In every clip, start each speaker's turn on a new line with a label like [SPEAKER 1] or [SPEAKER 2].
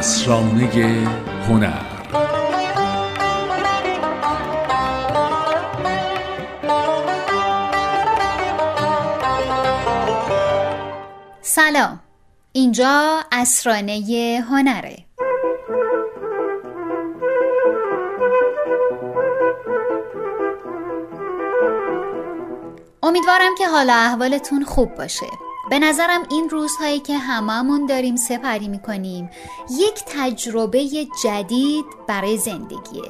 [SPEAKER 1] اسرانه هنر.
[SPEAKER 2] سلام. اینجا اسرانه هنره. امیدوارم که حالا احوالتون خوب باشه. به نظرم این روزهایی که هممون داریم سپری می‌کنیم یک تجربه جدید برای زندگیه.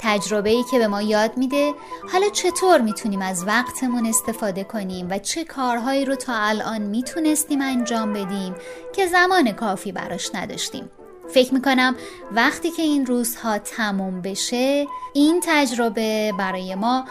[SPEAKER 2] تجربه ای که به ما یاد میده حالا چطور می‌تونیم از وقتمون استفاده کنیم و چه کارهایی رو تا الان می‌تونستیم انجام بدیم که زمان کافی براش نداشتیم. فکر می‌کنم وقتی که این روزها تموم بشه این تجربه برای ما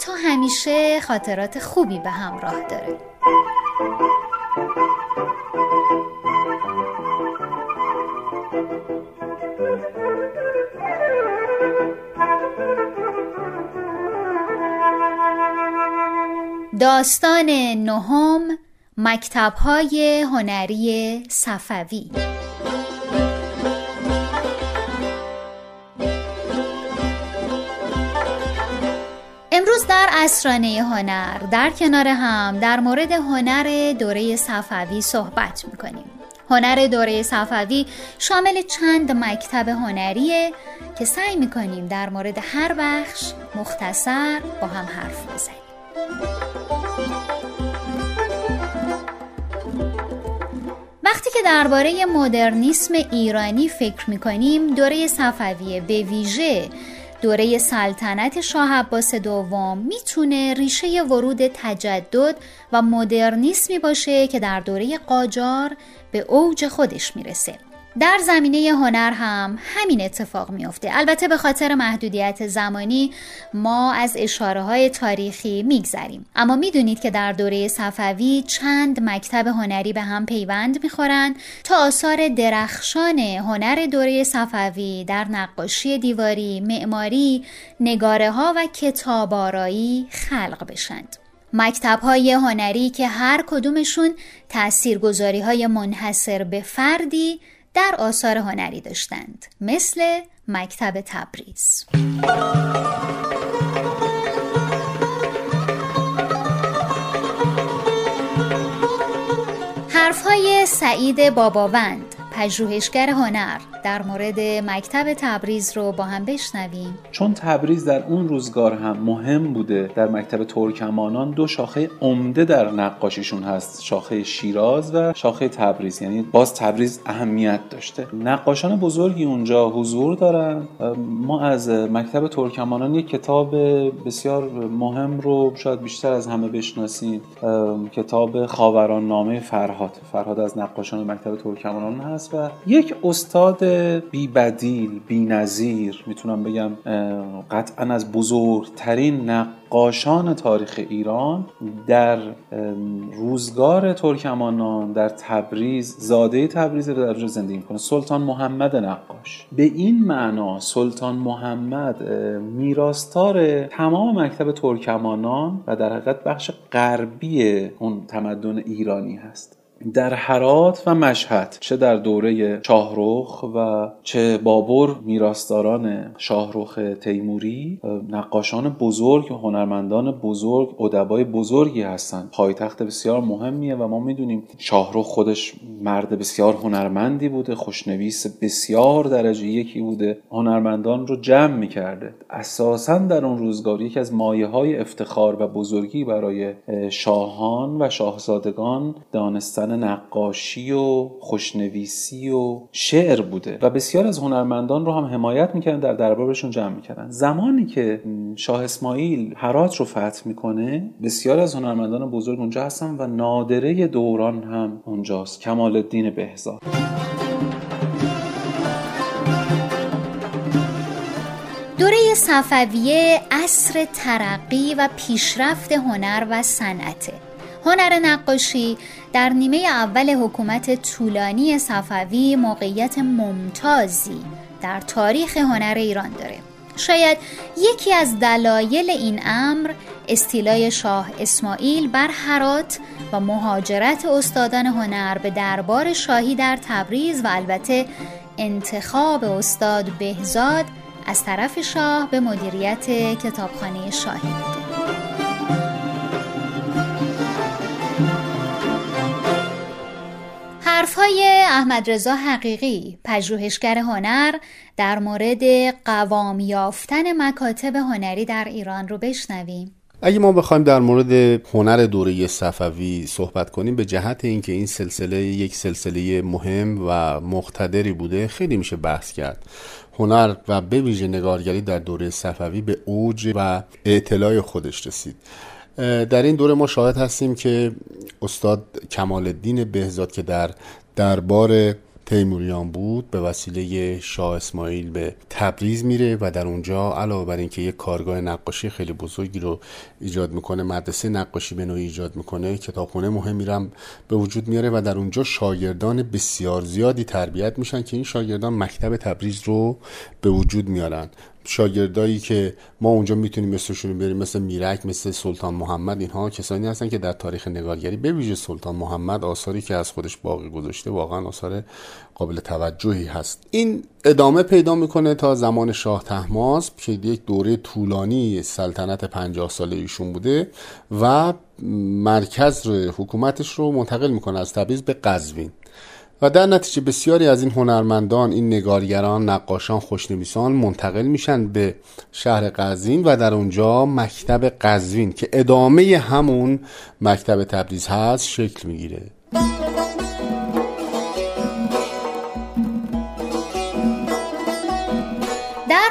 [SPEAKER 2] تا همیشه خاطرات خوبی به همراه داره. داستان نهم مکتبهای هنری صفوی. امروز در اسرانه هنر در کنار هم در مورد هنر دوره صفوی صحبت می‌کنیم. هنر دوره صفوی شامل چند مکتب هنریه که سعی می‌کنیم در مورد هر بخش مختصر با هم حرف بزنیم. وقتی که درباره مدرنیسم ایرانی فکر می‌کنیم دوره صفویه به ویژه دوره سلطنت شاه عباس دوم می‌تونه ریشه ورود تجدد و مدرنیسمی باشه که در دوره قاجار به اوج خودش می‌رسه. در زمینه هنر هم همین اتفاق میافته. البته به خاطر محدودیت زمانی ما از اشاره های تاریخی میگذریم. اما می‌دونید که در دوره صفوی چند مکتب هنری به هم پیوند می‌خورند تا آثار درخشان هنر دوره صفوی در نقاشی دیواری، معماری، نگاره ها و کتابارایی خلق بشند. مکتب های هنری که هر کدومشون تاثیرگذاری های منحصر به فردی در آثار هنری داشتند مثل مکتب تبریز. حرفهای سعید باباوند پژوهشگر هنر. در مورد مکتب تبریز رو با هم بشنویم.
[SPEAKER 3] چون تبریز در اون روزگار هم مهم بوده در مکتب ترکمانان دو شاخه عمده در نقاشیشون هست شاخه شیراز و شاخه تبریز. یعنی باز تبریز اهمیت داشته. نقاشان بزرگی اونجا حضور دارن. ما از مکتب ترکمانان یک کتاب بسیار مهم رو شاید بیشتر از همه بشناسیم کتاب خاوران نامه فرهاد. فرهاد از نقاشان مکتب ترکمانان هست و یک استاد بی بدیل بی نظیر می‌تونم بگم قطعا از بزرگترین نقاشان تاریخ ایران در روزگار ترکمانان در تبریز زاده تبریز در زندگی می‌کنه. سلطان محمد نقاش. به این معنا سلطان محمد میراستار تمام مکتب ترکمانان و در حقیقت بخش غربی اون تمدن ایرانی هست. در حرات و مشهد چه در دوره شاهروخ و چه بابر میراستاران شاهروخ تیموری نقاشان بزرگ هنرمندان بزرگ ادبای بزرگی هستند. پایتخت بسیار مهمیه و ما می‌دونیم شاهروخ خودش مرد بسیار هنرمندی بوده خوشنویس بسیار درجه یکی بوده. هنرمندان رو جمع می‌کرده. اساسا در اون روزگار یکی از مایه های افتخار و بزرگی برای شاهان و شاهزادگان دانستن نقاشی و خوشنویسی و شعر بوده و بسیار از هنرمندان رو هم حمایت می‌کردن در دربارشون جمع می‌کردن. زمانی که شاه اسماعیل هرات رو فتح می‌کنه بسیار از هنرمندان بزرگ اونجا هستن و نادره دوران هم اونجاست. کمال الدین بهزاد.
[SPEAKER 2] دوره صفویه عصر ترقی و پیشرفت هنر و صنعته. هنر نقاشی در نیمه اول حکومت طولانی صفوی موقعیت ممتازی در تاریخ هنر ایران داره. شاید یکی از دلایل این امر استیلای شاه اسماعیل بر حرات و مهاجرت استادان هنر به دربار شاهی در تبریز و البته انتخاب استاد بهزاد از طرف شاه به مدیریت کتابخانه شاهی. بوده حرفهای احمد رضا حقیقی پژوهشگر هنر در مورد قوام یافتن مکاتب هنری در ایران رو بشنویم.
[SPEAKER 4] اگه ما بخوایم در مورد هنر دوره صفوی صحبت کنیم به جهت اینکه این سلسله یک سلسله مهم و مقتدری بوده خیلی میشه بحث کرد. هنر و به ویژه نگارگری در دوره صفوی به اوج و اعتلاع خودش رسید. در این دوره ما شاهد هستیم که استاد کمال الدین بهزاد که در دربار تیموریان بود به وسیله شاه اسماعیل به تبریز میره و در اونجا علاوه بر اینکه یک کارگاه نقاشی خیلی بزرگی رو ایجاد می‌کنه مدرسه نقاشی به نوعی ایجاد می‌کنه کتابخونه مهمی رو به وجود میاره و در اونجا شاگردان بسیار زیادی تربیت میشن که این شاگردان مکتب تبریز رو به وجود میارن. شاگردایی که ما اونجا می‌تونیم مثلشون بریم مثل میرک مثل سلطان محمد اینها کسانی هستن که در تاریخ نگارگری به ویژه سلطان محمد آثاری که از خودش باقی گذاشته واقعا آثار قابل توجهی هست. این ادامه پیدا می‌کنه تا زمان شاه تحماس که یک دوره طولانی سلطنت 50 ساله ایشون بوده و مرکز حکومتش رو منتقل می‌کنه از تبریز به قزوین. و در نتیجه بسیاری از این هنرمندان این نگارگران نقاشان خوشنویسان منتقل میشن به شهر قزوین و در اونجا مکتب قزوین که ادامه همون مکتب تبریز هست شکل می‌گیره.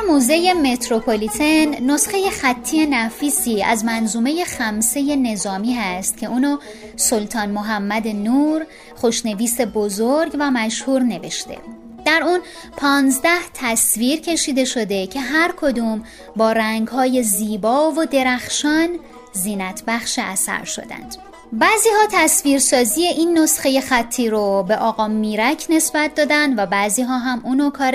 [SPEAKER 2] موزه متروپولیتن نسخه خطی نفیسی از منظومه خمسه نظامی هست که اونو سلطان محمد نور خوشنویس بزرگ و مشهور نوشته. در اون پانزده تصویر کشیده شده که هر کدوم با رنگهای زیبا و درخشان زینت بخش اثر شدند. بعضی ها تصویرسازی این نسخه خطی رو به آقا میرک نسبت دادن و بعضی ها هم اونو کار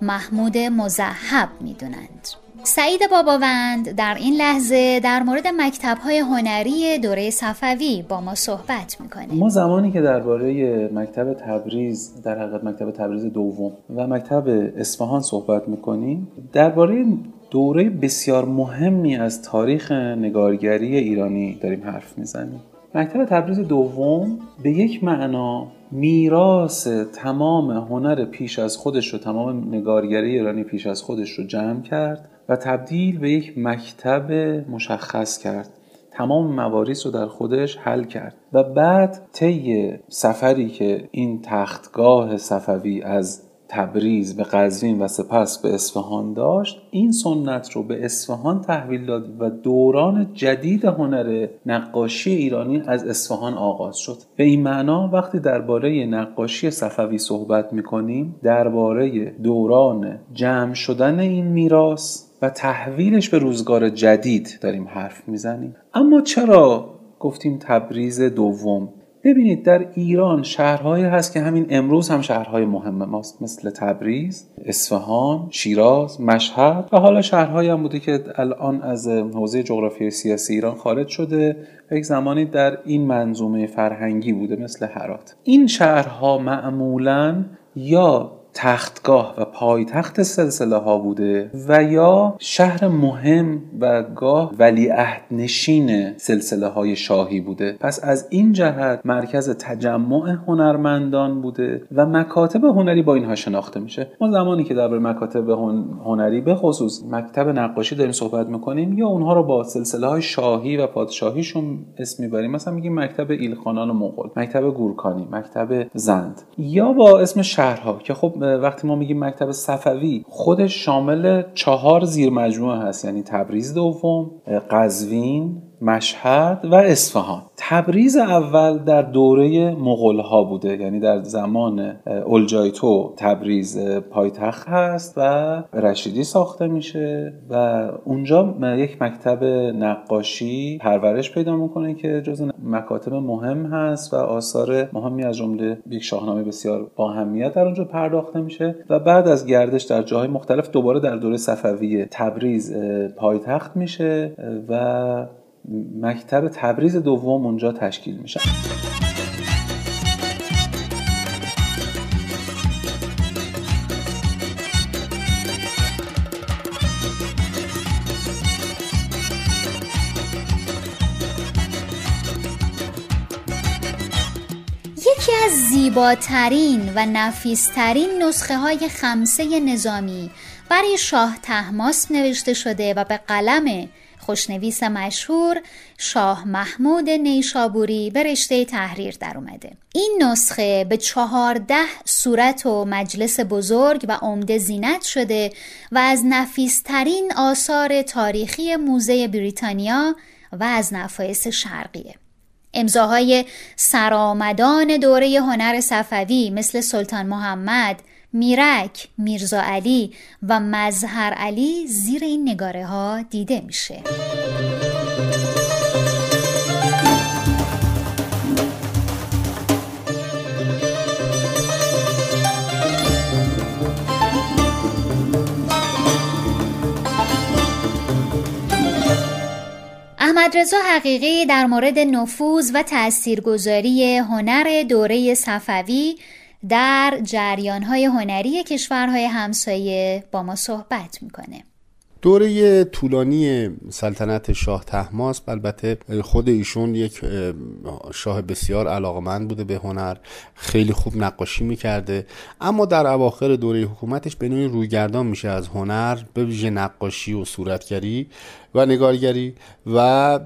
[SPEAKER 2] محمود مزحب می‌دونند. سعید باباوند در این لحظه در مورد مکتب های هنری دوره صفوی با ما صحبت می‌کنه.
[SPEAKER 3] ما زمانی که درباره مکتب تبریز در حقیقت مکتب تبریز دوم و مکتب اصفهان صحبت می‌کنیم درباره دوره بسیار مهمی از تاریخ نگارگری ایرانی داریم حرف می‌زنیم. مکتب تبریز دوم به یک معنا میراث تمام هنر پیش از خودش رو تمام نگارگری ایرانی پیش از خودش رو جمع کرد و تبدیل به یک مکتب مشخص کرد. تمام مواریس رو در خودش حل کرد و بعد طی سفری که این تختگاه صفوی از تبریز به قزوین و سپس به اصفهان داشت. این سنت رو به اصفهان تحویل داد و دوران جدید هنر نقاشی ایرانی از اصفهان آغاز شد. به این معنا وقتی درباره نقاشی صفوی صحبت می‌کنیم درباره دوران جمع شدن این میراث و تحویلش به روزگار جدید داریم حرف می‌زنیم. اما چرا گفتیم تبریز دوم؟ ببینید در ایران شهرهایی هست که همین امروز هم شهرهای مهم ماست مثل تبریز، اصفهان، شیراز، مشهد و حالا شهرهایی هم بوده که الان از حوزه جغرافیای سیاسی ایران خارج شده و یک زمانی در این منظومه فرهنگی بوده مثل هرات. این شهرها معمولا یا تختگاه و پایتخت سلسله ها بوده و یا شهر مهم و گاه ولیعهد نشین سلسله های شاهی بوده. پس از این جهت مرکز تجمع هنرمندان بوده و مکاتب هنری با اینها شناخته میشه. ما زمانی که درباره مکاتب هنری به خصوص مکتب نقاشی داریم صحبت می‌کنیم یا اونها رو با سلسله های شاهی و پادشاهیشون اسم می‌بریم. مثلا میگیم مکتب ایلخانان و مغول مکتب گورکانی مکتب زند یا با اسم شهرها که خب وقتی ما میگیم مکتب صفوی خودش شامل چهار زیر مجموعه هست یعنی تبریز دوم قزوین مشهد و اصفهان. تبریز اول در دوره مغول ها بوده یعنی در زمان اولجایتو تبریز پایتخت هست و رشیدی ساخته میشه و اونجا یک مکتب نقاشی پرورش پیدا می‌کنه که جز مکاتب مهم هست و آثار مهمی از جمله یک شاهنامه بسیار با در اونجا پرداخته میشه و بعد از گردش در جاهای مختلف دوباره در دوره صفویه تبریز پایتخت میشه و مکتب تبریز دوم اونجا تشکیل میشه.
[SPEAKER 2] یکی از زیباترین و نفیسترین نسخه های خمسه نظامی برای شاه تحماس نوشته شده و به قلم خوشنویس مشهور شاه محمود نیشابوری به رشته تحریر در اومده. این نسخه به چهارده صورت و مجلس بزرگ و عمده زینت شده و از نفیسترین آثار تاریخی موزه بریتانیا و از نفایس شرقیه. امضاهای سرآمدان دوره هنر صفوی مثل سلطان محمد، میرک، میرزا علی و مظهر علی زیر این نگاره ها دیده میشه. احمد رضا حقیقی در مورد نفوذ و تاثیرگذاری هنر دوره صفوی در جریانهای هنری کشورهای همسایه با ما صحبت می‌کنه.
[SPEAKER 4] دوره طولانی سلطنت شاه تحماس البته خود ایشون یک شاه بسیار علاقمند بوده به هنر خیلی خوب نقاشی می‌کرده. اما در اواخر دوره حکومتش به نوعی رویگردان میشه از هنر به ویژه نقاشی و صورتگری و نگارگری و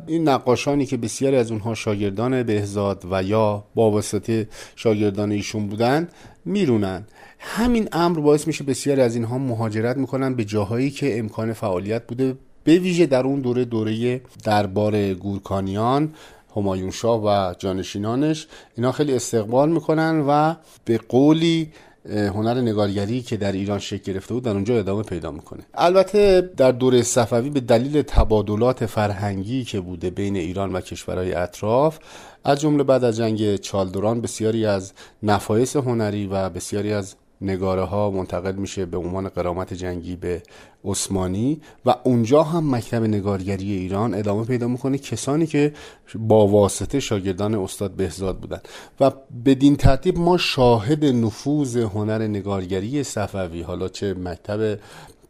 [SPEAKER 4] این نقاشانی که بسیاری از اونها شاگردان بهزاد و یا با واسطه شاگردان ایشون بودن میرونن. همین امر باعث میشه بسیاری از اینها مهاجرت می‌کنن به جاهایی که امکان فعالیت بوده به ویژه در اون دوره دوره دربار گورکانیان همایون شاه و جانشینانش. اینا خیلی استقبال می‌کنن و به قولی هنر نگارگری که در ایران شکل گرفته بود در اونجا ادامه پیدا می‌کنه. البته در دوره صفوی به دلیل تبادلات فرهنگی که بوده بین ایران و کشورهای اطراف از جمله بعد از جنگ چالدوران بسیاری از نفایس هنری و بسیاری از نگاره ها منتقل میشه به عنوان قرامت جنگی به عثمانی و اونجا هم مکتب نگارگری ایران ادامه پیدا می‌کنه کسانی که با واسطه شاگردان استاد بهزاد بودن. و بدین ترتیب ما شاهد نفوذ هنر نگارگری صفوی حالا چه مکتب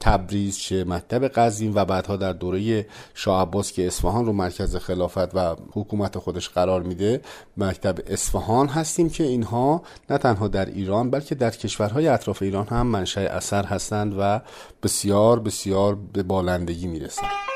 [SPEAKER 4] تبریز چه مکتب قزوین و بعدها در دوره شاه عباس که اصفهان رو مرکز خلافت و حکومت خودش قرار میده مکتب اصفهان هستیم که اینها نه تنها در ایران بلکه در کشورهای اطراف ایران هم منشأ اثر هستند و بسیار بسیار به بالندگی می‌رسند.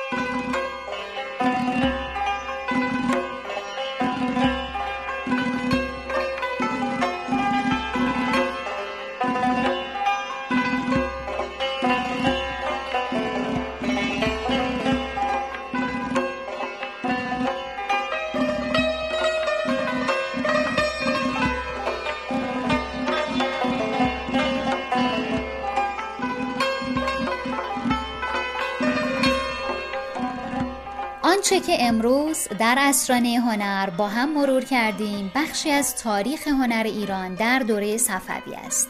[SPEAKER 2] امروز در اسرانه هنر با هم مرور کردیم بخشی از تاریخ هنر ایران در دوره صفوی است.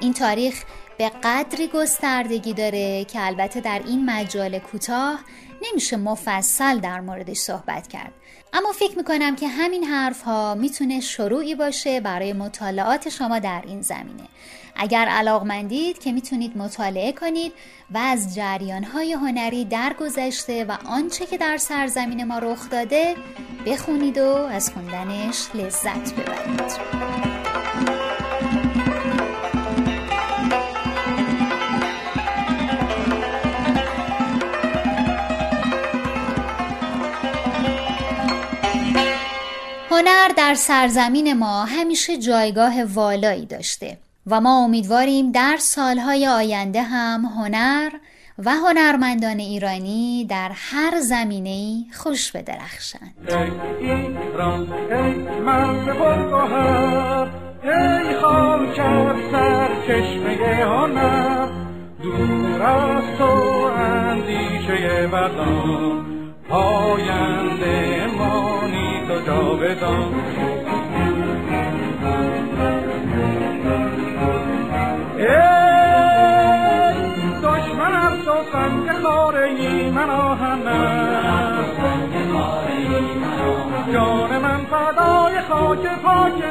[SPEAKER 2] این تاریخ به قدری گستردگی داره که البته در این مجال کوتاه نمیشه مفصل در موردش صحبت کرد. اما فکر می‌کنم که همین حرف ها می‌تونه شروعی باشه برای مطالعات شما در این زمینه. اگر علاقمندید که می‌تونید مطالعه کنید و از جریان های هنری در گذشته و آنچه که در سرزمین ما رخ داده بخونید و از خوندنش لذت ببرید. هنر در سرزمین ما همیشه جایگاه والایی داشته و ما امیدواریم در سالهای آینده هم هنر و هنرمندان ایرانی در هر زمینه خوش بدرخشند. ای مانی تو جاودان من جان من فدای خاک پاک